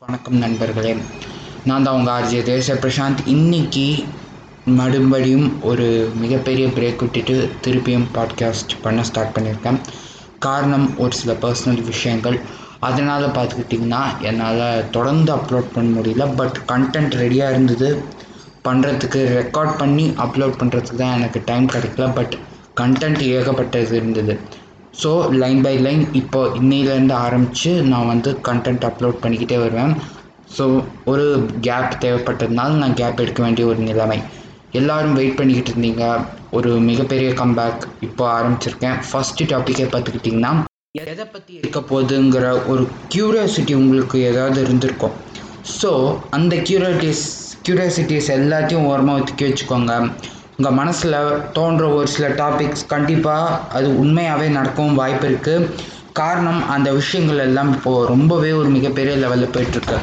வணக்கம் நண்பர்களே. நான் தான் உங்கள் ஆர்ஜே தேச பிரசாந்த். இன்னைக்கு மறுபடியும் ஒரு மிகப்பெரிய பிரேக் விட்டுட்டு திருப்பியும் பாட்காஸ்ட் பண்ண ஸ்டார்ட் பண்ணியிருக்கேன். காரணம் ஒரு சில பர்சனல் விஷயங்கள். அதனால் பார்த்துக்கிட்டிங்கன்னா என்னால் தொடர்ந்து அப்லோட் பண்ண முடியல. பட் கண்டென்ட் ரெடியாக இருந்தது. பண்ணுறதுக்கு ரெக்கார்ட் பண்ணி அப்லோட் பண்ணுறதுக்கு தான் எனக்கு டைம் கிடைக்கல. பட் கண்டென்ட் ஏகப்பட்டது இருந்தது. ஸோ லைன் பை லைன் இப்போ இன்னையிலேருந்து ஆரம்பித்து நான் வந்து கண்டென்ட் அப்லோட் பண்ணிக்கிட்டே வருவேன். ஸோ ஒரு கேப் தேவைப்பட்டதுனால நான் கேப் எடுக்க வேண்டிய ஒரு நிலைமை. எல்லாரும் வெயிட் பண்ணிக்கிட்டு இருந்தீங்க. ஒரு மிகப்பெரிய கம்பேக் இப்போ ஆரம்பிச்சிருக்கேன். ஃபஸ்ட்டு டாப்பிக்கே பார்த்துக்கிட்டிங்கன்னா எதை பற்றி இருக்க போகுதுங்கிற ஒரு க்யூரியாசிட்டி உங்களுக்கு ஏதாவது இருந்திருக்கும். ஸோ அந்த க்யூரியாட்டிஸ் க்யூரியாசிட்டிஸ் எல்லாத்தையும் ஓரமாக ஒதுக்கி வச்சுக்கோங்க. உங்கள் மனசில் தோன்ற ஒரு சில டாபிக்ஸ் கண்டிப்பாக அது உண்மையாகவே நடக்கவும் வாய்ப்பு இருக்குது காரணம் அந்த விஷயங்கள் எல்லாம் இப்போது ரொம்பவே ஒரு மிகப்பெரிய லெவலில் போயிட்டுருக்கு.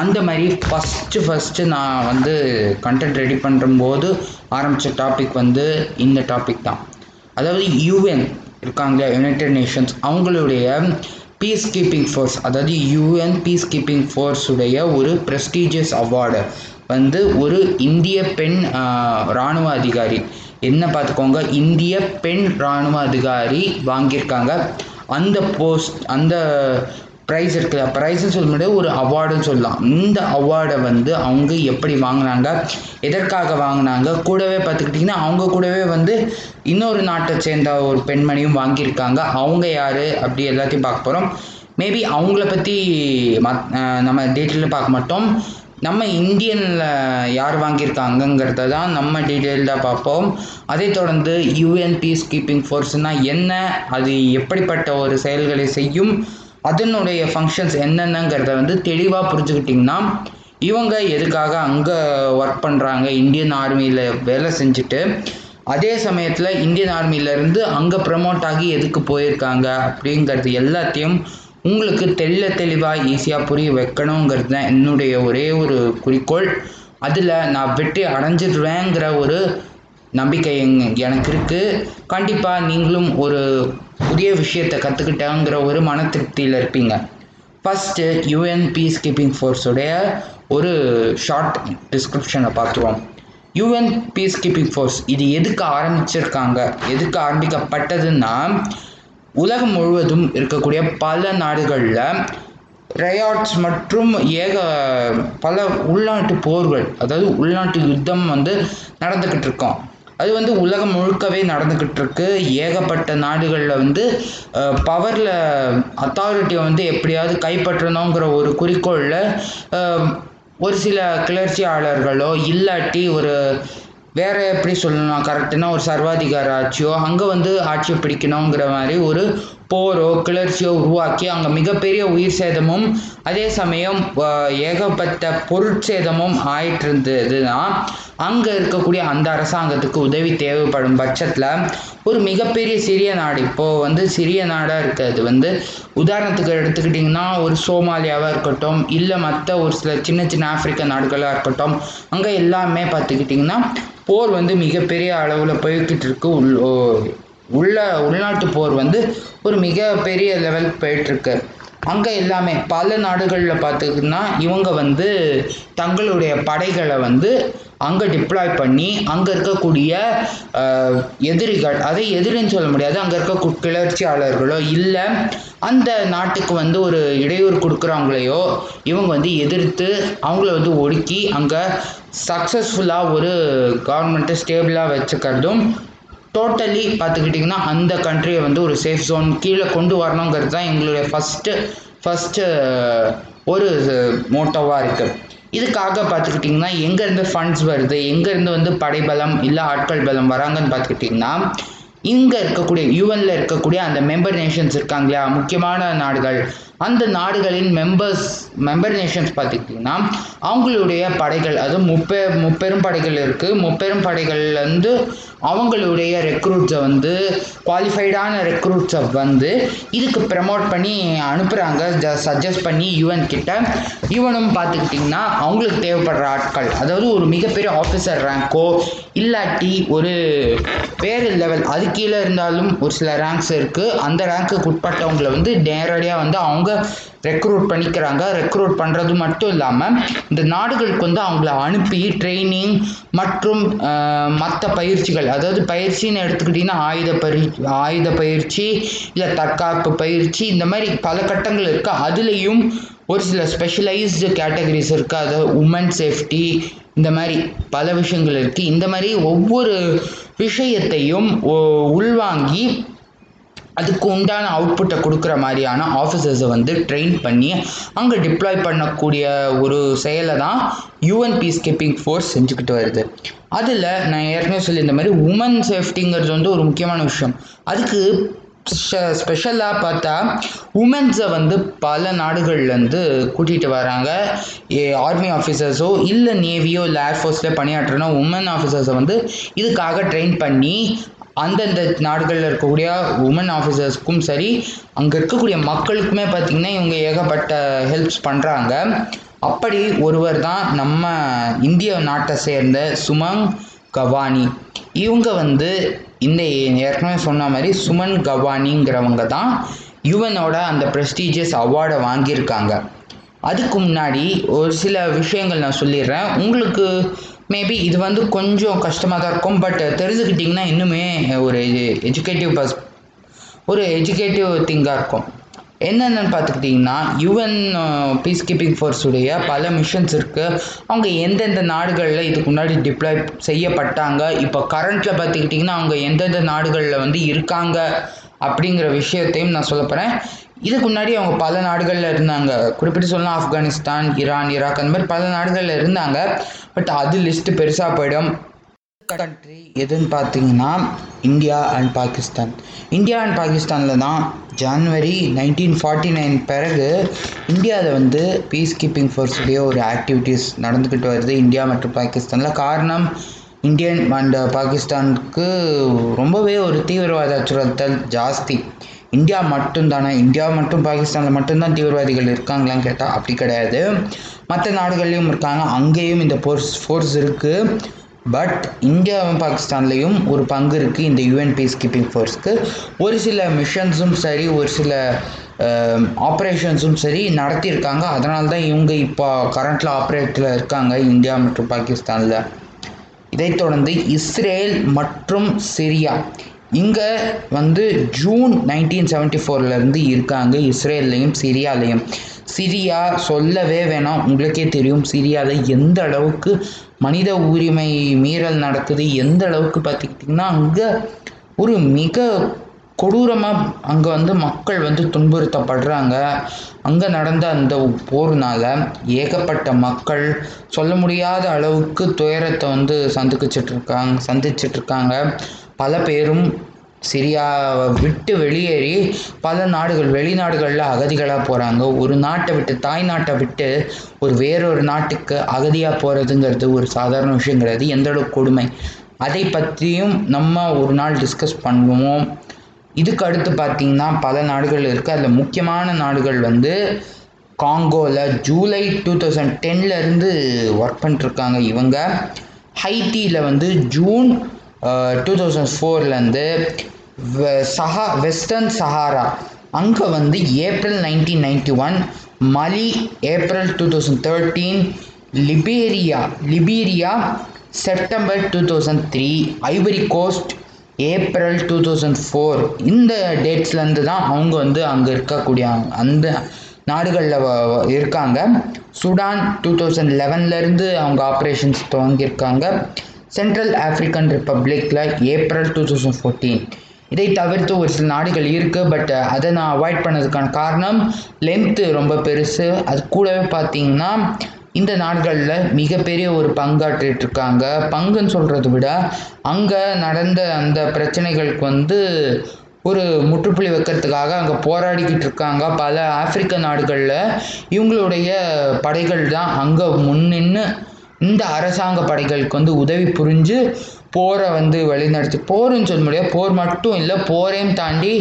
அந்த மாதிரி ஃபஸ்ட்டு ஃபஸ்ட்டு நான் வந்து கண்டென்ட் ரெடி பண்ணும்போது ஆரம்பித்த டாபிக் வந்து இந்த டாபிக் தான். அதாவது யூஎன் இருக்காங்க யுனைடெட் நேஷன்ஸ் அவங்களுடைய பீஸ் கீப்பிங் ஃபோர்ஸ் அதாவது யூஎன் பீஸ் கீப்பிங் ஃபோர்ஸுடைய ஒரு ப்ரெஸ்டீஜியஸ் அவார்டு வந்து ஒரு இந்திய பெண் இராணுவ அதிகாரி. என்ன பார்த்துக்கோங்க இந்திய பெண் இராணுவ அதிகாரி வாங்கியிருக்காங்க. அந்த போஸ்ட் அந்த ப்ரைஸ் இருக்குல்ல ப்ரைஸ்ன்னு சொல்ல முடியாது ஒரு அவார்டுன்னு சொல்லலாம். இந்த அவார்டை வந்து அவங்க எப்படி வாங்கினாங்க எதற்காக வாங்கினாங்க கூடவே பார்த்துக்கிட்டிங்கன்னா அவங்க கூடவே வந்து இன்னொரு நாட்டை சேர்ந்த ஒரு பெண்மணியும் வாங்கியிருக்காங்க. அவங்க யார் அப்படி எல்லாத்தையும் பார்க்க போகிறோம் மேபி அவங்கள பற்றி மத் நம்ம டீட்டெயிலில் பார்க்க மாட்டோம். நம்ம இந்தியனில் யார் வாங்கியிருக்காங்கங்கிறத தான் நம்ம டீட்டெயில்டாக பார்ப்போம். அதை தொடர்ந்து யூஎன் பீஸ் கீப்பிங் ஃபோர்ஸ்னால் என்ன? அது எப்படிப்பட்ட ஒரு செயல்களை செய்யும்? அதனுடைய ஃபங்க்ஷன்ஸ் என்னென்னங்கிறத வந்து தெளிவாக புரிஞ்சுக்கிட்டிங்கன்னா இவங்க எதுக்காக அங்கே ஒர்க் பண்ணுறாங்க இந்தியன் ஆர்மியில் வேலை செஞ்சுட்டு அதே சமயத்தில் இந்தியன் ஆர்மியிலேருந்து அங்கே ப்ரமோட் ஆகி எதுக்கு போயிருக்காங்க? அப்படிங்கிறது எல்லாத்தையும் உங்களுக்கு தெள்ள தெளிவாக ஈஸியாக புரிய வைக்கணுங்கிறது தான் என்னுடைய ஒரே ஒரு குறிக்கோள். அதில் நான் வெற்றி அடைஞ்சிடுவேங்கிற ஒரு நம்பிக்கை எனக்கு இருக்குது கண்டிப்பாக நீங்களும் ஒரு புதிய விஷயத்தை கற்றுக்கிட்டாங்கிற ஒரு மன திருப்தியில் இருப்பீங்க ஃபஸ்ட்டு யூஎன் பீஸ் கீப்பிங் ஃபோர்ஸுடைய ஒரு ஷார்ட் டிஸ்கிரிப்ஷனை பார்த்துருவோம். யூஎன் பீஸ் கீப்பிங் ஃபோர்ஸ் இது எதுக்கு ஆரம்பிச்சிருக்காங்க? எதுக்கு ஆரம்பிக்கப்பட்டதுன்னா உலகம் முழுவதும் இருக்கக்கூடிய பல நாடுகளில் ரயாட்ஸ் மற்றும் ஏக பல உள்நாட்டு போர்கள் அதாவது உள்நாட்டு யுத்தம் வந்து நடந்துக்கிட்டு இருக்கோம். அது வந்து உலகம் முழுக்கவே நடந்துக்கிட்டு இருக்கு. ஏகப்பட்ட நாடுகளில் வந்து பவரில் அத்தாரிட்டியை வந்து எப்படியாவது கைப்பற்றணுங்கிற ஒரு குறிக்கோளில் ஒரு சில கிளர்ச்சியாளர்களோ இல்லாட்டி ஒரு வேற எப்படி சொல்லலாம் கரெக்டுனா ஒரு சர்வாதிகார ஆட்சியோ அங்கே வந்து ஆட்சியை பிடிக்கணுங்கிற மாதிரி ஒரு போரோ கிளர்ச்சியோ உருவாக்கி அங்கே மிகப்பெரிய உயிர் சேதமும் அதே சமயம் ஏகப்பட்ட பொருட்சேதமும் ஆயிட்டு இருந்ததுன்னா அங்கே இருக்கக்கூடிய அந்த அரசாங்கத்துக்கு உதவி தேவைப்படும் பட்சத்தில் ஒரு மிகப்பெரிய சிறிய நாடு இப்போது வந்து சிறிய நாடாக இருக்கிறது வந்து உதாரணத்துக்கு எடுத்துக்கிட்டிங்கன்னா ஒரு சோமாலியாவாக இருக்கட்டும் இல்லை மற்ற ஒரு சில சின்ன சின்ன ஆப்பிரிக்க நாடுகளாக இருக்கட்டும் அங்கே எல்லாமே பார்த்துக்கிட்டிங்கன்னா போர் வந்து மிகப்பெரிய அளவில் போய்கிட்டு இருக்கு உள் உள்ள உள்நாட்டு போர் வந்து ஒரு மிகப்பெரிய லெவல் போயிட்டுருக்கு. அங்கே எல்லாமே பல நாடுகளில் பார்த்துக்கிட்டிங்கன்னா இவங்க வந்து தங்களுடைய படைகளை வந்து அங்கே டிப்ளாய் பண்ணி அங்கே இருக்கக்கூடிய எதிரிகள் அதை எதிரின்னு சொல்ல முடியாது அங்கே இருக்க கிளர்ச்சியாளர்களோ இல்லை அந்த நாட்டுக்கு வந்து ஒரு இடையூறு கொடுக்குறவங்களையோ இவங்க வந்து எதிர்த்து அவங்கள வந்து ஒடுக்கி அங்கே சக்ஸஸ்ஃபுல்லாக ஒரு கவர்மெண்ட்டை ஸ்டேபிளாக வச்சுக்கிறதும் டோட்டலி பார்த்துக்கிட்டிங்கன்னா அந்த கண்ட்ரியை வந்து ஒரு சேஃப் ஜோன் கீழே கொண்டு வரணுங்கிறது தான் எங்களுடைய ஃபஸ்ட்டு ஃபஸ்ட்டு ஒரு மோட்டோவாக இருக்குது இதுக்காக பார்த்துக்கிட்டிங்கன்னா எங்கேருந்து ஃபண்ட்ஸ் வருது எங்கேருந்து வந்து படைபலம் இல்லை ஆட்கள் பலம் வராங்கன்னு பார்த்துக்கிட்டிங்கன்னா இங்கே இருக்கக்கூடிய யூஎனில் இருக்கக்கூடிய அந்த மெம்பர் நேஷன்ஸ் இருக்காங்க இல்லையா? முக்கியமான நாடுகள். அந்த நாடுகளின் மெம்பர்ஸ் மெம்பர் நேஷன்ஸ் பார்த்துக்கிட்டிங்கன்னா அவங்களுடைய படைகள் அது முப்பெ முப்பெரும் படைகள் இருக்குது முப்பெரும் படைகள் வந்து அவங்களுடைய ரெக்ரூட்ஸை வந்து குவாலிஃபைடான ரெக்ரூட்ஸை வந்து இதுக்கு ப்ரமோட் பண்ணி அனுப்புகிறாங்க ஜ சஜஸ்ட் பண்ணி யுவன் கிட்ட. யுவனும் பார்த்துக்கிட்டிங்கன்னா அவங்களுக்கு தேவைப்படுற ஆட்கள் அதாவது ஒரு மிகப்பெரிய ஆஃபீஸர் ரேங்க்கோ இல்லாட்டி ஒரு வேறு லெவல் அது கீழே இருந்தாலும் ஒரு சில ரேங்க்ஸ் இருக்குது அந்த ரேங்க்குக்கு உட்பட்டவங்களை வந்து நேரடியாக வந்து அவங்க ரெக்ரூட் பண்ணிக்கிறாங்க. ரெக்ரூட் பண்ணுறது மட்டும் இல்லாமல் இந்த நாடுகளுக்கு வந்து அவங்கள அனுப்பி ட்ரைனிங் மற்றும் மற்ற பயிற்சிகள் அதாவது பயிற்சின்னு எடுத்துக்கிட்டிங்கன்னா ஆயுத பரி ஆயுத பயிற்சி இல்லை தற்காப்பு பயிற்சி இந்த மாதிரி பல கட்டங்கள் இருக்குது அதுலேயும் ஒரு சில ஸ்பெஷலைஸ்டு கேட்டகரிஸ் இருக்குது அதாவது உமன் சேஃப்டி இந்த மாதிரி பல விஷயங்கள் இருக்குது இந்த மாதிரி ஒவ்வொரு விஷயத்தையும் உள்வாங்கி அதுக்கு உண்டான அவுட்புட்டை கொடுக்குற மாதிரியான ஆஃபீஸர்ஸை வந்து ட்ரெயின் பண்ணி அங்கே டிப்ளாய் பண்ணக்கூடிய ஒரு செயலை தான் யூஎன் பீஸ் கீப்பிங் ஃபோர்ஸ் செஞ்சுக்கிட்டு வருது. அதில் நான் ஏற்கனவே சொல்லி இந்த மாதிரி உமன் சேஃப்டிங்கிறது வந்து ஒரு முக்கியமான விஷயம். அதுக்கு ஸ்பெஷலாக பார்த்தா உமன்ஸை வந்து பல நாடுகள்லேருந்து கூட்டிகிட்டு வராங்க. ஆர்மி ஆஃபீஸர்ஸோ இல்லை நேவியோ இல்லை ஏர்ஃபோர்ஸில் பணியாற்றுனா உமன் ஆஃபீஸர்ஸை வந்து இதுக்காக ட்ரெயின் பண்ணி அந்தந்த நாடுகளில் இருக்கக்கூடிய உமன் ஆஃபீஸர்ஸ்க்கும் சரி அங்கே இருக்கக்கூடிய மக்களுக்குமே பார்த்திங்கன்னா இவங்க ஏகப்பட்ட ஹெல்ப்ஸ் பண்ணுறாங்க அப்படி ஒருவர் தான் நம்ம இந்திய நாட்டை சேர்ந்த சுமங் கவானி. இவங்க வந்து இந்த ஏற்கனவே சொன்ன மாதிரி சுமன் கவானிங்கிறவங்க தான் யுவனோட அந்த ப்ரெஸ்டீஜியஸ் அவார்டை வாங்கியிருக்காங்க. அதுக்கு முன்னாடி ஒரு சில விஷயங்கள் நான் சொல்லிடுறேன். உங்களுக்கு மேபி இது வந்து கொஞ்சம் கஷ்டமாக தான் இருக்கும். பட் தெரிஞ்சுக்கிட்டிங்கன்னா இன்னுமே ஒரு எஜுகேட்டிவ் பஸ் ஒரு எஜுகேட்டிவ் திங்காக இருக்கும். என்னென்னு பார்த்துக்கிட்டிங்கன்னா யுஎன் பீஸ் uh, கீப்பிங் ஃபோர்ஸுடைய பல மிஷன்ஸ் இருக்குது அவங்க எந்தெந்த நாடுகளில் இதுக்கு முன்னாடி டிப்ளாய் செய்யப்பட்டாங்க. இப்போ கரண்ட்டில் பார்த்துக்கிட்டிங்கன்னா அவங்க எந்தெந்த நாடுகளில் வந்து இருக்காங்க. அப்படிங்கிற விஷயத்தையும் நான் சொல்ல போகிறேன் இதுக்கு முன்னாடி அவங்க பல நாடுகளில் இருந்தாங்க. குறிப்பிட்டு சொல்லலாம் ஆப்கானிஸ்தான் ஈரான் ஈராக் அந்த மாதிரி பல நாடுகளில் இருந்தாங்க. பட் அது லிஸ்ட்டு பெருசாக போயிடும். கண்ட்ரி எதுன்னு பார்த்தீங்கன்னா India and Pakistan. India and பாகிஸ்தானில் தான் ஜான்வரி நைன்டீன் ஃபார்ட்டி நைன் பிறகு இந்தியாவில் வந்து பீஸ் கீப்பிங் ஃபோர்ஸுடைய ஒரு ஆக்டிவிட்டீஸ் நடந்துக்கிட்டு வருது. இந்தியா மற்றும் பாகிஸ்தானில். காரணம் இந்தியன் அண்ட் பாகிஸ்தானுக்கு ரொம்பவே ஒரு தீவிரவாத அச்சுறுத்தல் ஜாஸ்தி. இந்தியா மட்டும்தானே? இந்தியா மட்டும் பாகிஸ்தானில் மட்டும்தான் தீவிரவாதிகள் இருக்காங்களான்னு கேட்டால் அப்படி கிடையாது. மற்ற நாடுகள்லையும் இருக்காங்க. அங்கேயும் இந்த ஃபோர்ஸ் ஃபோர்ஸ் இருக்குது பட் இந்தியாவும் பாகிஸ்தான்லேயும் ஒரு பங்கு இருக்குது இந்த யூஎன் பீஸ் கீப்பிங் ஃபோர்ஸ்க்கு ஒரு சில மிஷன்ஸும் சரி ஒரு சில ஆப்ரேஷன்ஸும் சரி நடத்தியிருக்காங்க. அதனால தான் இவங்க இப்போ கரண்ட்டில் ஆப்ரேட்டில் இருக்காங்க இந்தியா மற்றும் பாகிஸ்தானில். இதைத் தொடர்ந்து இஸ்ரேல் மற்றும் சிரியா. இங்கே வந்து ஜூன் நைன்டீன் செவன்ட்டி ஃபோர்லேருந்து இருக்காங்க இஸ்ரேல்லையும் சிரியாலையும். சிரியா சொல்லவே வேணாம். உங்களுக்கே தெரியும் சிரியாவில் எந்த அளவுக்கு மனித உரிமை மீறல் நடக்குது எந்த அளவுக்கு பார்த்துக்கிட்டிங்கன்னா அங்கே ஒரு மிக கொடூரமாக அங்கே வந்து மக்கள் வந்து துன்புறுத்தப்படுறாங்க. அங்கே நடந்த அந்த போர்னால் ஏகப்பட்ட மக்கள் சொல்ல முடியாத அளவுக்கு துயரத்தை வந்து சந்திக்கிச்சிட்டு இருக்காங்க சந்திச்சிட்டு இருக்காங்க பல பேரும் சிரியாவை விட்டு வெளியேறி பல நாடுகள் வெளிநாடுகளில் அகதிகளாக போகிறாங்க ஒரு நாட்டை விட்டு தாய் நாட்டை விட்டு ஒரு வேறொரு நாட்டுக்கு அகதியாக போகிறதுங்கிறது ஒரு சாதாரண விஷயங்கிறது எந்த அளவுக்கு கொடுமை. அதை பற்றியும் நம்ம ஒரு நாள் டிஸ்கஸ் பண்ணுவோம். இதுக்கு அடுத்து பார்த்திங்கன்னா பல நாடுகள் இருக்குது அதில் முக்கியமான நாடுகள் வந்து காங்கோவில் ஜூலை டூ தௌசண்ட் டென்லேருந்து ஒர்க் பண்ணிட்டுருக்காங்க இவங்க. ஹைட்டியில் வந்து ஜூன் டூ தௌசண்ட் ஃபோர்லேருந்து சஹா வெஸ்டர்ன் சஹாரா. அங்கே வந்து April nineteen ninety one Mali April two thousand thirteen Liberia Liberia September two thousand three Ivory Coast April two thousand four இந்த டேட்ஸ்லேருந்து தான் அவங்க வந்து அங்கே இருக்கக்கூடிய அந்த நாடுகளில் இருக்காங்க. சுடான் டூ தௌசண்ட் லெவன்லேருந்து அவங்க ஆப்ரேஷன்ஸ் துவங்கியிருக்காங்க. சென்ட்ரல் ஆஃப்ரிக்கன் ரிப்பப்ளிக்கில் ஏப்ரல் டூ தௌசண்ட் ஃபோர்டீன் இதை தவிர்த்து ஒரு சில நாடுகள் இருக்குது பட் அதை நான் அவாய்ட் பண்ணதுக்கான காரணம் லென்த்து ரொம்ப பெருசு. அது கூடவே பார்த்தீங்கன்னா இந்த நாடுகளில் மிகப்பெரிய ஒரு பங்காற்றிட்டு இருக்காங்க பங்குன்னு சொல்கிறத விட அங்கே நடந்த அந்த பிரச்சனைகளுக்கு வந்து ஒரு முற்றுப்புள்ளி வைக்கிறதுக்காக அங்கே போராடிக்கிட்டு இருக்காங்க பல ஆப்பிரிக்க நாடுகளில் இவங்களுடைய படைகள் தான் அங்கே முன்னின்று இந்த அரசாங்க படைகளுக்கு வந்து உதவி புரிஞ்சு போரை வந்து வழிநடத்தி போருன்னு சொல்ல முடியாது போர் மட்டும் இல்லை போரையும் தாண்டி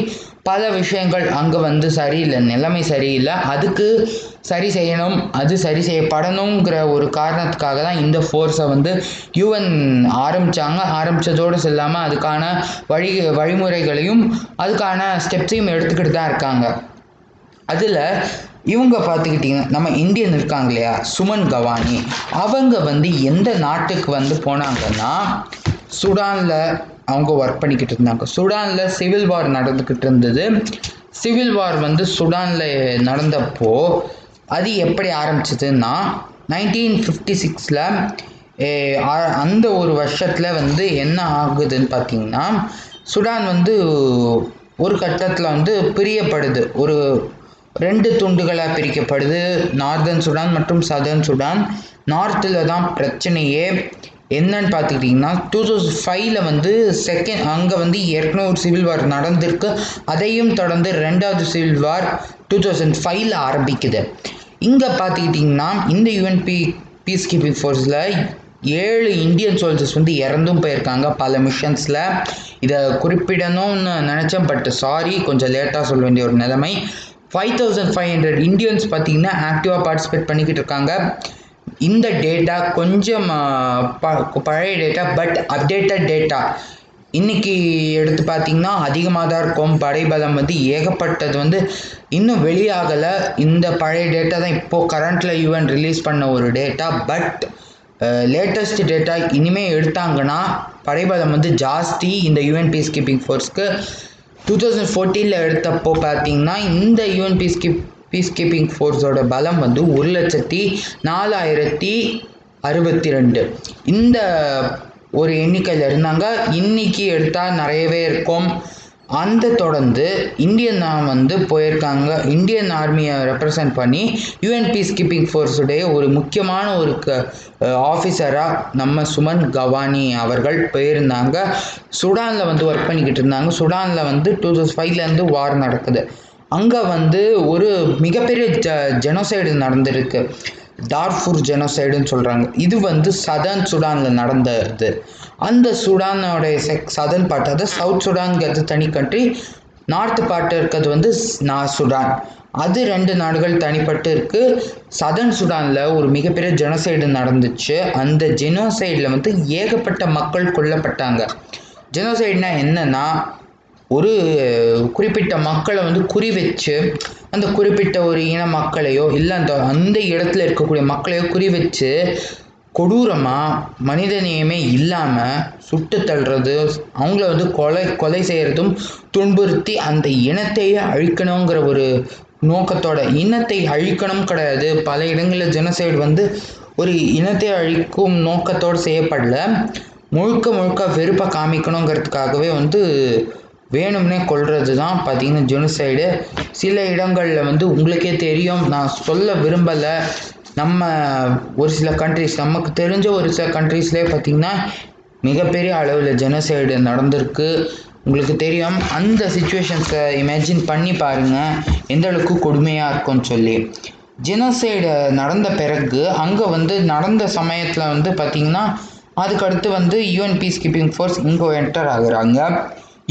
பல விஷயங்கள் அங்கே வந்து சரியில்லை. நிலைமை சரியில்லை. அதுக்கு சரி செய்யணும் அது சரி செய்யப்படணுங்கிற ஒரு காரணத்துக்காக தான் இந்த ஃபோர்ஸை வந்து யூஎன் ஆரம்பித்தாங்க ஆரம்பித்ததோடு செல்லாமல் அதுக்கான வழி வழிமுறைகளையும் அதுக்கான ஸ்டெப்ஸையும் எடுத்துக்கிட்டு தான் இருக்காங்க. அதில் இவங்க பார்த்துக்கிட்டிங்கன்னா நம்ம இந்தியன் இருக்காங்க இல்லையா? சுமன் கவானி. அவங்க வந்து எந்த நாட்டுக்கு வந்து போனாங்கன்னா சுடானில் அவங்க ஒர்க் பண்ணிக்கிட்டு இருந்தாங்க. சுடானில் சிவில் வார் நடந்துக்கிட்டு இருந்தது. சிவில் வார் வந்து சுடானில் நடந்தப்போ அது எப்படி ஆரம்பிச்சதுன்னா நைன்டீன் ஃபிஃப்டி சிக்ஸில் அந்த ஒரு வருஷத்தில் வந்து என்ன ஆகுதுன்னு பார்த்தீங்கன்னா சுடான் வந்து ஒரு கட்டத்தில் வந்து பிரியப்படுது. ஒரு ரெண்டு துண்டுகளாக பிரிக்கப்படுது. நார்தன் சுடான் மற்றும் சதர்ன் சுடான். நார்த்தில் தான் பிரச்சனையே என்னன்னு பார்த்துக்கிட்டிங்கன்னா டூ தௌசண்ட் ஃபைவ்ல வந்து செகண்ட் அங்கே வந்து ஏற்கனவே ஒரு சிவில் வார் நடந்திருக்கு. அதையும் தொடர்ந்து ரெண்டாவது சிவில் வார் டூ தௌசண்ட் ஃபைவ்ல ஆரம்பிக்குது. இங்கே பார்த்துக்கிட்டிங்கன்னா இந்த யூஎன்பி பீஸ் கீப்பிங் ஃபோர்ஸில் ஏழு இந்தியன் சோல்ஜர்ஸ் வந்து இறந்தும் போயிருக்காங்க பல மிஷன்ஸில் இதை குறிப்பிடணும்னு நினச்சேன் பட் சாரி கொஞ்சம் லேட்டாக சொல்ல வேண்டிய ஒரு நிலைமை. Five thousand five hundred Indians பார்த்தீங்கன்னா ஆக்டிவாக பார்ட்டிசிபேட் பண்ணிக்கிட்டு இருக்காங்க. இந்த டேட்டா கொஞ்சம் பழைய டேட்டா பட் அப்டேட்டட் டேட்டா இன்னைக்கு எடுத்து பார்த்தீங்கன்னா அதிகமாக தான் இருக்கும். படைபலம் வந்து ஏகப்பட்டது வந்து இன்னும் வெளியாகலை. இந்த பழைய டேட்டா தான் இப்போது கரண்ட்டில் யூஎன் ரிலீஸ் பண்ண ஒரு டேட்டா பட் லேட்டஸ்ட் டேட்டா இனிமேல் எடுத்தாங்கன்னா படைபலம் வந்து ஜாஸ்தி. இந்த யூஎன் பீஸ் கீப்பிங் ஃபோர்ஸ்க்கு டூ தௌசண்ட் ஃபோர்டீனில் எடுத்தப்போ பார்த்தீங்கன்னா இந்த UN peace keep piece keeping ஃபோர்ஸோட பலம் வந்து ஒரு லட்சத்தி நாலாயிரத்தி அறுபத்தி ரெண்டு இந்த ஒரு எண்ணிக்கையில் இருந்தாங்க. இன்னைக்கு எடுத்தால் நிறையவே இருக்கும். அந்த தொடர்ந்து இந்தியன் வந்து போயிருக்காங்க. இந்தியன் ஆர்மியை ரெப்ரசன்ட் பண்ணி யூஎன் பீஸ் கீப்பிங் ஃபோர்ஸுடைய ஒரு முக்கியமான ஒரு க ஆஃபீஸராக நம்ம சுமன் கவானி அவர்கள் போயிருந்தாங்க. சுடானில் வந்து ஒர்க் பண்ணிக்கிட்டு இருந்தாங்க. சுடானில் வந்து டூ தௌசண்ட் ஃபைவ்லேருந்து வார் நடக்குது. அங்கே வந்து ஒரு மிகப்பெரிய ஜ ஜெனோசைடு நடந்திருக்கு. டார்ஃபூர் ஜெனோசைடுன்னு சொல்கிறாங்க இது வந்து சதர்ன் சுடானில் நடந்தது. அந்த சுடானோடைய செக் சதர்ன் பார்ட் அதாவது சவுத் சுடான்ங்கிறது தனி கண்ட்ரி நார்த் பார்ட் இருக்கிறது வந்து நா சுடான் அது ரெண்டு நாடுகள் தனிப்பட்டு இருக்குது சதர்ன் சுடானில் ஒரு மிகப்பெரிய ஜெனோசைடு நடந்துச்சு. அந்த ஜெனோசைடில் வந்து ஏகப்பட்ட மக்கள் கொல்லப்பட்டாங்க. ஜெனோசைடுனா என்னென்னா ஒரு குறிப்பிட்ட மக்களை வந்து குறி வச்சு அந்த குறிப்பிட்ட ஒரு இன மக்களையோ இல்லை அந்த அந்த இடத்துல இருக்கக்கூடிய மக்களையோ குறி வச்சு கொடூரமாக மனிதநேயமே இல்லாமல் சுட்டு தள்ளுறது அவங்கள வந்து கொலை கொலை செய்கிறதும் துன்புறுத்தி அந்த இனத்தையே அழிக்கணுங்கிற ஒரு நோக்கத்தோட இனத்தை அழிக்கணும் கிடையாது. பல இடங்களில் ஜெனசைடு வந்து ஒரு இனத்தை அழிக்கும் நோக்கத்தோடு செய்யப்படல. முழுக்க முழுக்க வெறுப்பை காமிக்கணுங்கிறதுக்காகவே வந்து வேணும்னே கொள்வது தான் பார்த்தீங்கன்னா ஜெனுசைடு சில இடங்களில் வந்து உங்களுக்கே தெரியும். நான் சொல்ல விரும்பலை. நம்ம ஒரு சில கண்ட்ரிஸ் நமக்கு தெரிஞ்ச ஒரு சில கண்ட்ரீஸ்லேயே பார்த்திங்கன்னா மிகப்பெரிய அளவில் ஜெனசைடு நடந்திருக்கு. உங்களுக்கு தெரியும். அந்த சுச்சுவேஷன்ஸை இமேஜின் பண்ணி பாருங்கள் எந்த அளவுக்கு கொடுமையாக இருக்கும்னு சொல்லி. ஜெனசைடு நடந்த பிறகு அங்கே வந்து நடந்த சமயத்தில் வந்து பார்த்திங்கன்னா அதுக்கடுத்து வந்து யூஎன் பீஸ் கீப்பிங் ஃபோர்ஸ் இங்கே என்டர் ஆகுறாங்க.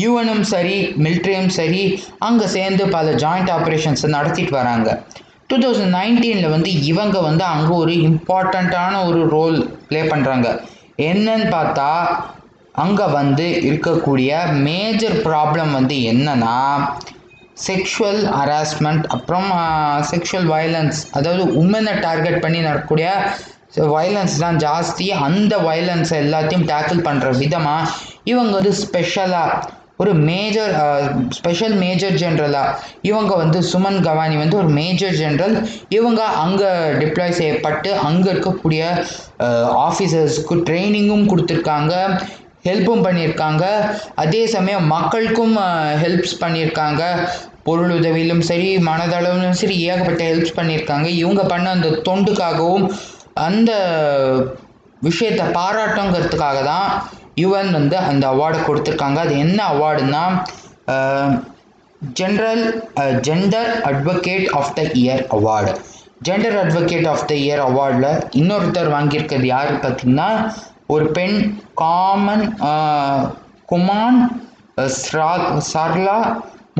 யூஎனும் சரி மிலிட்ரியும் சரி அங்கே சேர்ந்து பல ஜாயிண்ட் ஆப்ரேஷன்ஸை நடத்திட்டு வராங்க. டூ தௌசண்ட் நைன்டீனில் வந்து இவங்க வந்து அங்கே ஒரு இம்பார்ட்டண்ட்டான ஒரு ரோல் ப்ளே பண்ணுறாங்க என்னன்னு பார்த்தா அங்கே வந்து இருக்கக்கூடிய மேஜர் ப்ராப்ளம் வந்து என்னன்னா செக்ஷுவல் ஹராஸ்மெண்ட் அப்புறம் செக்ஷுவல் வயலன்ஸ் அதாவது உமனை டார்கெட் பண்ணி நடக்கக்கூடிய வயலன்ஸ் தான் ஜாஸ்தி. அந்த வயலன்ஸ் எல்லாத்தையும் டேக்கிள் பண்ணுற விதமாக இவங்க வந்து ஸ்பெஷலாக ஒரு மேஜர் ஸ்பெஷல் மேஜர் ஜென்ரலாக இவங்க வந்து சுமன் கவானி வந்து ஒரு மேஜர் ஜென்ரல் இவங்க அங்கே டிப்ளாய் செய்யப்பட்டு அங்கே இருக்கக்கூடிய ஆஃபீஸர்ஸ்க்கு ட்ரைனிங்கும் கொடுத்துருக்காங்க ஹெல்ப்பும் பண்ணியிருக்காங்க. அதே சமயம் மக்களுக்கும் ஹெல்ப்ஸ் பண்ணியிருக்காங்க. பொருள் உதவியிலும் சரி மனதளவிலும் சரி ஏகப்பட்ட ஹெல்ப்ஸ் பண்ணியிருக்காங்க. இவங்க பண்ண அந்த தொண்டுக்காகவும் அந்த விஷயத்தை பாராட்டுங்கிறதுக்காக தான் யுஎன் வந்து அந்த அவார்டை கொடுத்துருக்காங்க. அது என்ன அவார்டுன்னா general gender advocate of the year award gender advocate of the year அவார்டில் இன்னொருத்தர் வாங்கியிருக்கிறது யார் பார்த்தீங்கன்னா ஒரு பெண் காமன் குமான் ஸ்ரா சார்லா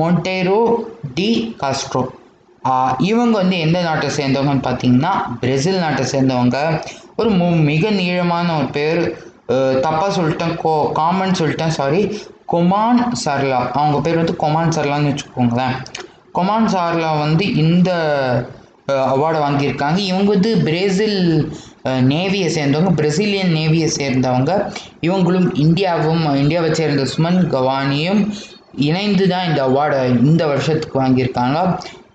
மொண்டேரோ டி காஸ்ட்ரோ. இவங்க வந்து எந்த நாட்டை சேர்ந்தவங்கன்னு பார்த்தீங்கன்னா பிரேசில் நாட்டை சேர்ந்தவங்க. ஒரு மு மிக நீளமான ஒரு பேர். தப்பாக சொல்லிட்டேன். கோ காமன் சொல்லிட்டேன் சாரி கொமான் சர்லா. அவங்க பேர் வந்து கொமான் சர்லான்னு வச்சுக்கோங்களேன். கொமான் சார்லா வந்து இந்த அவார்டை வாங்கியிருக்காங்க. இவங்க வந்து பிரேசில் நேவியை சேர்ந்தவங்க. பிரசிலியன் நேவியை சேர்ந்தவங்க. இவங்களும் இந்தியாவும் இந்தியாவை சேர்ந்த சுமன் கவானியும் இணைந்து தான் இந்த அவார்டை இந்த வருஷத்துக்கு வாங்கியிருக்காங்க.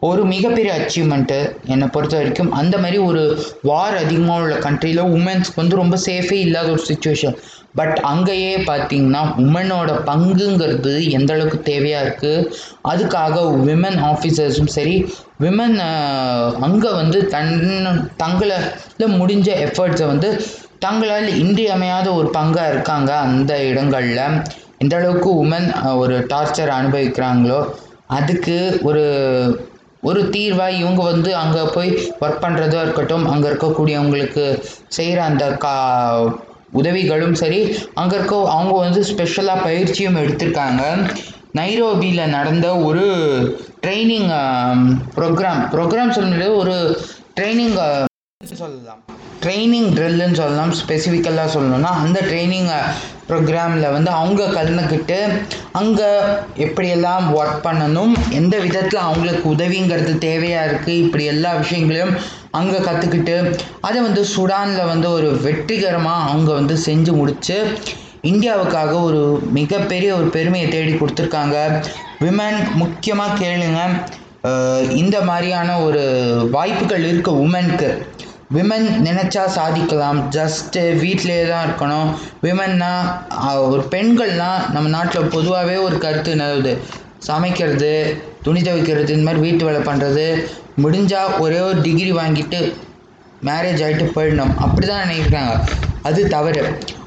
ஒரு மிகப்பெரிய அச்சீவ்மெண்ட்டு என்னை பொறுத்த வரைக்கும் அந்த மாதிரி ஒரு வார் அதிகமாக உள்ள கண்ட்ரியில் உமன்ஸ்க்கு வந்து ரொம்ப சேஃபே இல்லாத ஒரு சுச்சுவேஷன் பட் அங்கேயே பார்த்தீங்கன்னா உமனோட பங்குங்கிறது எந்த அளவுக்கு தேவையாக இருக்குது அதுக்காக விமன் ஆஃபீஸர்ஸும் சரி விமன் அங்கே வந்து தன் தங்களால் முடிஞ்ச எஃபர்ட்ஸை வந்து தங்களால் இன்றியமையாத ஒரு பங்காக இருக்காங்க அந்த இடங்களில். எந்த அளவுக்கு உமன் ஒரு டார்ச்சர் அனுபவிக்கிறாங்களோ அதுக்கு ஒரு ஒரு தீர்வாக இவங்க வந்து அங்கே போய் ஒர்க் பண்ணுறதா இருக்கட்டும் அங்கே இருக்கக்கூடியவங்களுக்கு செய்கிற அந்த கா உதவிகளும் சரி அங்கே இருக்க அவங்க வந்து ஸ்பெஷலாக பயிற்சியும் எடுத்திருக்காங்க. நைரோபியில் நடந்த ஒரு ட்ரைனிங் ப்ரோக்ராம் ப்ரோக்ராம் சொல்ல முடியாது ஒரு ட்ரைனிங் சொல்லலாம். ட்ரைனிங் ட்ரில்லுன்னு சொல்லலாம். ஸ்பெசிஃபிக்கலாக சொல்லணும்னா அந்த ட்ரைனிங் ப்ரோக்ராமில் வந்து அவங்க கலந்துக்கிட்டு அங்கே எப்படியெல்லாம் ஒர்க் பண்ணணும் எந்த விதத்தில் அவங்களுக்கு உதவிங்கிறது தேவையாக இருக்குது இப்படி எல்லா விஷயங்களையும் அங்கே கற்றுக்கிட்டு அதை வந்து சுடானில் வந்து ஒரு வெற்றிகரமாக அவங்க வந்து செஞ்சு முடித்து இந்தியாவுக்காக ஒரு மிகப்பெரிய ஒரு பெருமையை தேடி கொடுத்துருக்காங்க. விமன் முக்கியமாக கேளுங்க இந்த மாதிரியான ஒரு வாய்ப்புகள் இருக்குது உமனுக்கு விமன் நினச்சா சாதிக்கலாம். ஜஸ்ட்டு வீட்டிலே தான் இருக்கணும். விமன்னா ஒரு பெண்கள்னால் நம்ம நாட்டில் பொதுவாகவே ஒரு கருத்து நிலவுது. சமைக்கிறது துணி துவைக்கிறது இந்த மாதிரி வீட்டு வேலை பண்ணுறது முடிஞ்சால் ஒரே ஒரு டிகிரி வாங்கிட்டு மேரேஜ் ஆகிட்டு போயிடணும். அப்படி தான் நினைக்கிறாங்க. அது தவறு.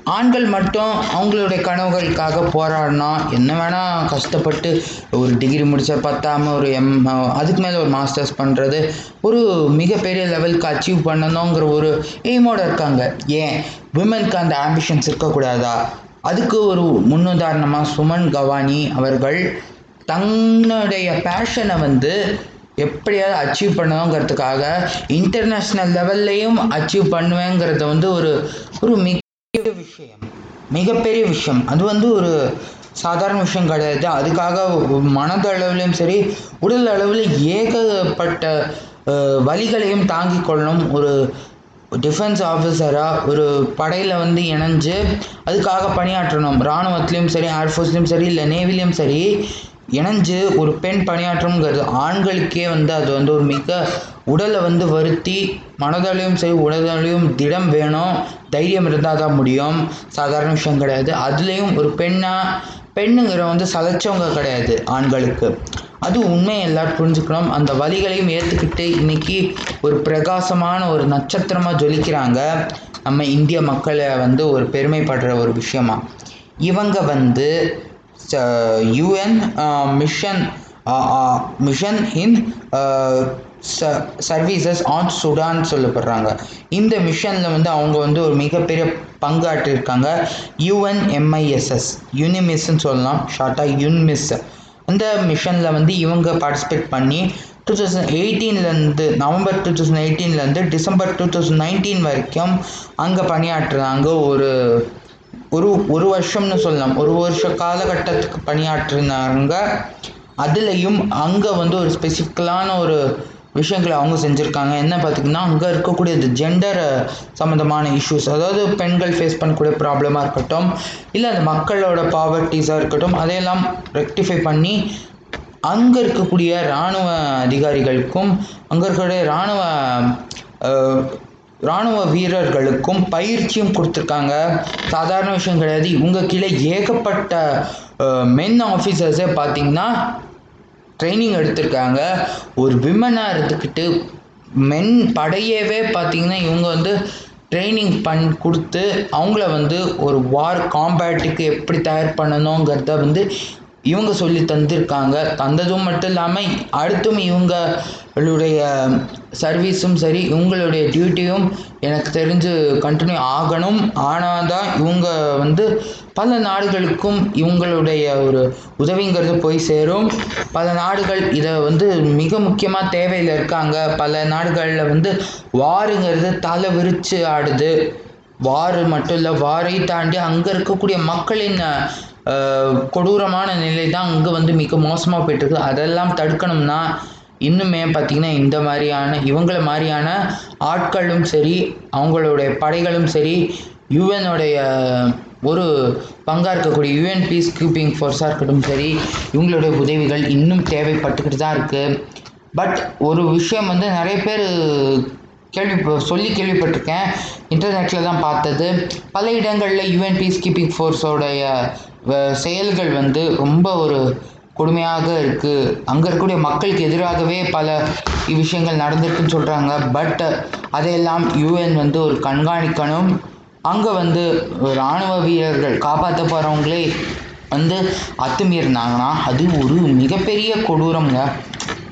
ஆண்கள் மட்டும் அவங்களுடைய கனவுகளுக்காக போராடினா என்ன வேணால் கஷ்டப்பட்டு ஒரு டிகிரி முடிச்ச பத்தாம ஒரு எம் அதுக்கு மேலே ஒரு மாஸ்டர்ஸ் பண்ணுறது ஒரு மிகப்பெரிய லெவலுக்கு அச்சீவ் பண்ணணுங்கிற ஒரு எய்மோடு இருக்காங்க. ஏன்? விமனுக்கு அந்த ஆம்பிஷன்ஸ் இருக்கக்கூடாதா? அதுக்கு ஒரு முன்னுதாரணமாக சுமன் கவானி அவர்கள் தன்னுடைய பேஷனை வந்து எப்படியாவது அச்சீவ் பண்ணணுங்கிறதுக்காக இன்டர்நேஷ்னல் லெவல்லையும் அச்சீவ் பண்ணுவேங்கிறத வந்து ஒரு ஒரு மிக விஷயம். மிகப்பெரிய விஷயம். அது வந்து ஒரு சாதாரண விஷயம் கிடையாது. அதுக்காக மனதளவுலையும் சரி உடல் அளவில் ஏகப்பட்ட வழிகளையும் தாங்கி கொள்ளணும். ஒரு டிஃபென்ஸ் ஆஃபீஸராக ஒரு படையில் வந்து இணைஞ்சு அதுக்காக பணியாற்றணும். இராணுவத்துலேயும் சரி ஏர்ஃபோர்ஸ்லேயும் சரி இல்லை நேவிலையும் சரி இணைஞ்சு ஒரு பெண் பணியாற்றணுங்கிறது ஆண்களுக்கே வந்து அது வந்து ஒரு மிக உடலை வந்து வருத்தி மனதாலையும் சரி உடலாலையும் திடம் வேணும். தைரியம் இருந்தால் தான் முடியும். சாதாரண விஷயம் கிடையாது. அதுலேயும் ஒரு பெண்ணாக பெண்ணுங்கிற வந்து சலைச்சவங்க கிடையாது ஆண்களுக்கு. அது உண்மையை எல்லாரும் புரிஞ்சுக்கணும். அந்த வழிகளையும் ஏற்றுக்கிட்டு இன்னைக்கு ஒரு பிரகாசமான ஒரு நட்சத்திரமாக ஜொலிக்கிறாங்க நம்ம இந்திய மக்களை வந்து ஒரு பெருமைப்படுற ஒரு விஷயமா. இவங்க வந்து UN mission mission in services on Sudan சொல்லப்படுறாங்க. இந்த மிஷனில் வந்து அவங்க வந்து ஒரு மிகப்பெரிய பங்காற்றிருக்காங்க. யுஎன்எம்ஐஎஸ்எஸ் யூனிமிஸ்ன்னு சொல்லலாம். ஷார்ட்டாக யுன்மிஸ் அந்த மிஷனில் வந்து இவங்க பார்ட்டிசிபேட் பண்ணி டூ தௌசண்ட் எயிட்டீன்லேருந்து நவம்பர் டூ தௌசண்ட் எயிட்டீன்லேருந்து டிசம்பர் டூ தௌசண்ட் நைன்டீன் வரைக்கும் அங்கே பணியாற்றுறாங்க. ஒரு ஒரு ஒரு வருஷம்னு சொல்லலாம். ஒரு வருஷ காலகட்டத்துக்கு பணியாற்றினாங்க. அதுலேயும் அங்கே வந்து ஒரு ஸ்பெசிஃபிக்கலான ஒரு விஷயங்களை அவங்க செஞ்சுருக்காங்க. என்ன பார்த்திங்கன்னா அங்கே இருக்கக்கூடிய இந்த ஜெண்டர் சம்மந்தமான இஷ்யூஸ் அதாவது பெண்கள் ஃபேஸ் பண்ணக்கூடிய ப்ராப்ளமாக இருக்கட்டும் இல்லை அந்த மக்களோட பாவர்ட்டிஸாக இருக்கட்டும் அதையெல்லாம் ரெக்டிஃபை பண்ணி அங்கே இருக்கக்கூடிய இராணுவ அதிகாரிகளுக்கும் அங்கே இருக்கக்கூடிய இராணுவ இராணுவ வீரர்களுக்கும் பயிற்சியும் கொடுத்துருக்காங்க. சாதாரண விஷயம் கிடையாது. இவங்க கீழே ஏகப்பட்ட மென் ஆஃபீஸர்ஸே பார்த்தீங்கன்னா ட்ரைனிங் எடுத்திருக்காங்க. ஒரு விமனாக இருந்துக்கிட்டு மென் படையவே பார்த்திங்கன்னா இவங்க வந்து ட்ரைனிங் பண் கொடுத்து அவங்கள வந்து ஒரு வார் காம்பேட்டுக்கு எப்படி தயார் பண்ணணுங்கிறத வந்து இவங்க சொல்லி தந்திருக்காங்க. தந்ததும் மட்டும் இல்லாமல் அடுத்தும் இவங்களுடைய சர்வீஸும் சரி இவங்களுடைய டியூட்டியும் எனக்கு தெரிஞ்சு கண்டினியூ ஆகணும். ஆனால் தான் இவங்க வந்து பல நாடுகளுக்கும் இவங்களுடைய ஒரு உதவிங்கிறது போய் சேரும். பல நாடுகள் இதை வந்து மிக முக்கியமாக தேவையில் இருக்காங்க. பல நாடுகளில் வந்து வாருங்கிறது தலை விரித்து ஆடுது. வார் மட்டும் இல்லை வாரை தாண்டி அங்கே இருக்கக்கூடிய மக்களின் கொடூரமான நிலை தான் அங்கே வந்து மிக மோசமாக போயிட்டுருக்கு. அதெல்லாம் தடுக்கணும்னா இன்னுமே பார்த்திங்கன்னா இந்த மாதிரியான இவங்களை மாதிரியான ஆட்களும் சரி அவங்களுடைய படைகளும் சரி யுஎனுடைய ஒரு பங்காக இருக்கக்கூடிய யுஎன் பீஸ் கீப்பிங் ஃபோர்ஸாக இருக்கட்டும் சரி இவங்களுடைய உதவிகள் இன்னும் தேவைப்பட்டுக்கிட்டு தான் இருக்குது பட் ஒரு விஷயம் வந்து நிறைய பேர் கேள்வி சொல்லி கேள்விப்பட்டிருக்கேன். இன்டர்நெட்டில் தான் பார்த்தது. பல இடங்களில் யுஎன் பீஸ் கீப்பிங் ஃபோர்ஸோடைய செயல்கள் வந்து ரொம்ப ஒரு கொடுமையாக இருக்குது அங்கே இருக்கக்கூடிய மக்களுக்கு எதிராகவே பல விஷயங்கள் நடந்திருக்குன்னு சொல்கிறாங்க பட் அதையெல்லாம் யூஎன் வந்து ஒரு கண்காணிக்கணும். அங்கே வந்து இராணுவ வீரர்கள் காப்பாற்ற போகிறவங்களே வந்து அத்துமீறினாங்கன்னா அது ஒரு மிகப்பெரிய கொடூரம்ங்க.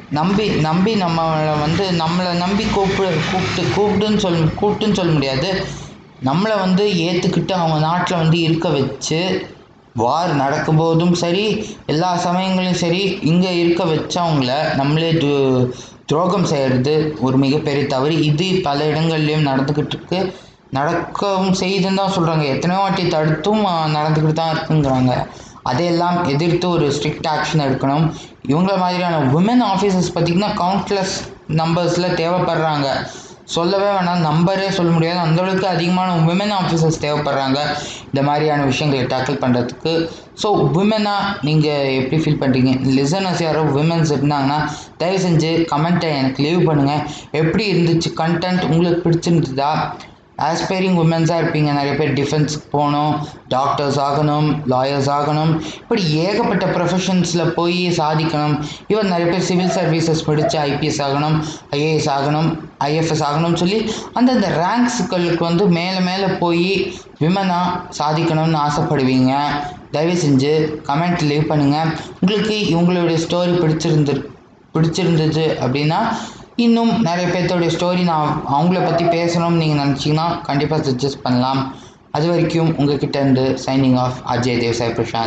நம்பி நம்பி நம்மளை வந்து நம்மளை நம்பி கூப்பிடு கூப்பிட்டு கூப்பிட்டுன்னு சொல் கூப்பிட்டுன்னு சொல்ல முடியாது. நம்மளை வந்து ஏற்றுக்கிட்டு அவங்க நாட்டில் வந்து இருக்க வச்சு வார் நடக்கும்போதும் சரி எல்லா சமயங்களையும் சரி இங்கே இருக்க வச்சவங்கள நம்மளே து துரோகம் செய்கிறது ஒரு மிகப்பெரிய தவறு. இது பல இடங்கள்லையும் நடந்துக்கிட்டு இருக்கு நடக்கவும் செய்துன்னு தான் சொல்கிறாங்க எத்தனையோ வாட்டி தடுத்தும் நடந்துக்கிட்டு தான் இருக்குங்கிறாங்க. அதையெல்லாம் எதிர்த்து ஒரு ஸ்ட்ரிக்ட் ஆக்ஷன் எடுக்கணும். இவங்கள மாதிரியான உமன் ஆஃபீஸர்ஸ் பார்த்திங்கன்னா கவுண்ட்லெஸ் நம்பர்ஸில் தேவைப்படுறாங்க. சொல்லவே வேணாம் நம்பரே சொல்ல முடியாது. அந்தளவுக்கு அதிகமான உமன் ஆஃபீஸர்ஸ் தேவைப்படுறாங்க. இந்த மாதிரியான விஷயங்களை டேக்கிள் பண்ணுறதுக்கு ஸோ உமனாக நீங்கள் எப்படி ஃபீல் பண்ணுறீங்க லிசனர்ஸ் யாரோ உமன்ஸ் இருந்தாங்கன்னா தயவு செஞ்சு கமெண்ட்டை எனக்கு லீவ் பண்ணுங்கள் எப்படி இருந்துச்சு கண்டென்ட் உங்களுக்கு பிடிச்சிருந்ததா? ஆஸ்பைரிங் உமன்ஸாக இருப்பீங்க நிறைய பேர் டிஃபென்ஸுக்கு போகணும் டாக்டர்ஸ் ஆகணும் லாயர்ஸ் ஆகணும். இப்படி ஏகப்பட்ட ப்ரொஃபஷன்ஸில் போய் சாதிக்கணும். ஈவன் நிறைய பேர் சிவில் சர்வீசஸ் படித்து ஐபிஎஸ் ஆகணும் ஐஏஎஸ் ஆகணும் ஐஎஃப்எஸ் ஆகணும்னு சொல்லி அந்தந்த ரேங்க்ஸுகளுக்கு வந்து மேலே மேலே போய் விமனாக சாதிக்கணும்னு ஆசைப்படுவீங்க. தயவு செஞ்சு கமெண்ட் லீவ் பண்ணுங்கள் உங்களுக்கு இவங்களுடைய ஸ்டோரி பிடிச்சிருந்து பிடிச்சிருந்துச்சு அப்படின்னா இன்னும் நிறைய பேர்த்தோடைய ஸ்டோரி நான் அவங்கள பற்றி பேசணும்னு நீங்கள் நினச்சிங்கன்னா கண்டிப்பாக சஜஸ்ட் பண்ணலாம். அது வரைக்கும் உங்ககிட்ட இருந்து சைனிங் ஆஃப் அஜய் தேவசாய் பிரசாந்த்.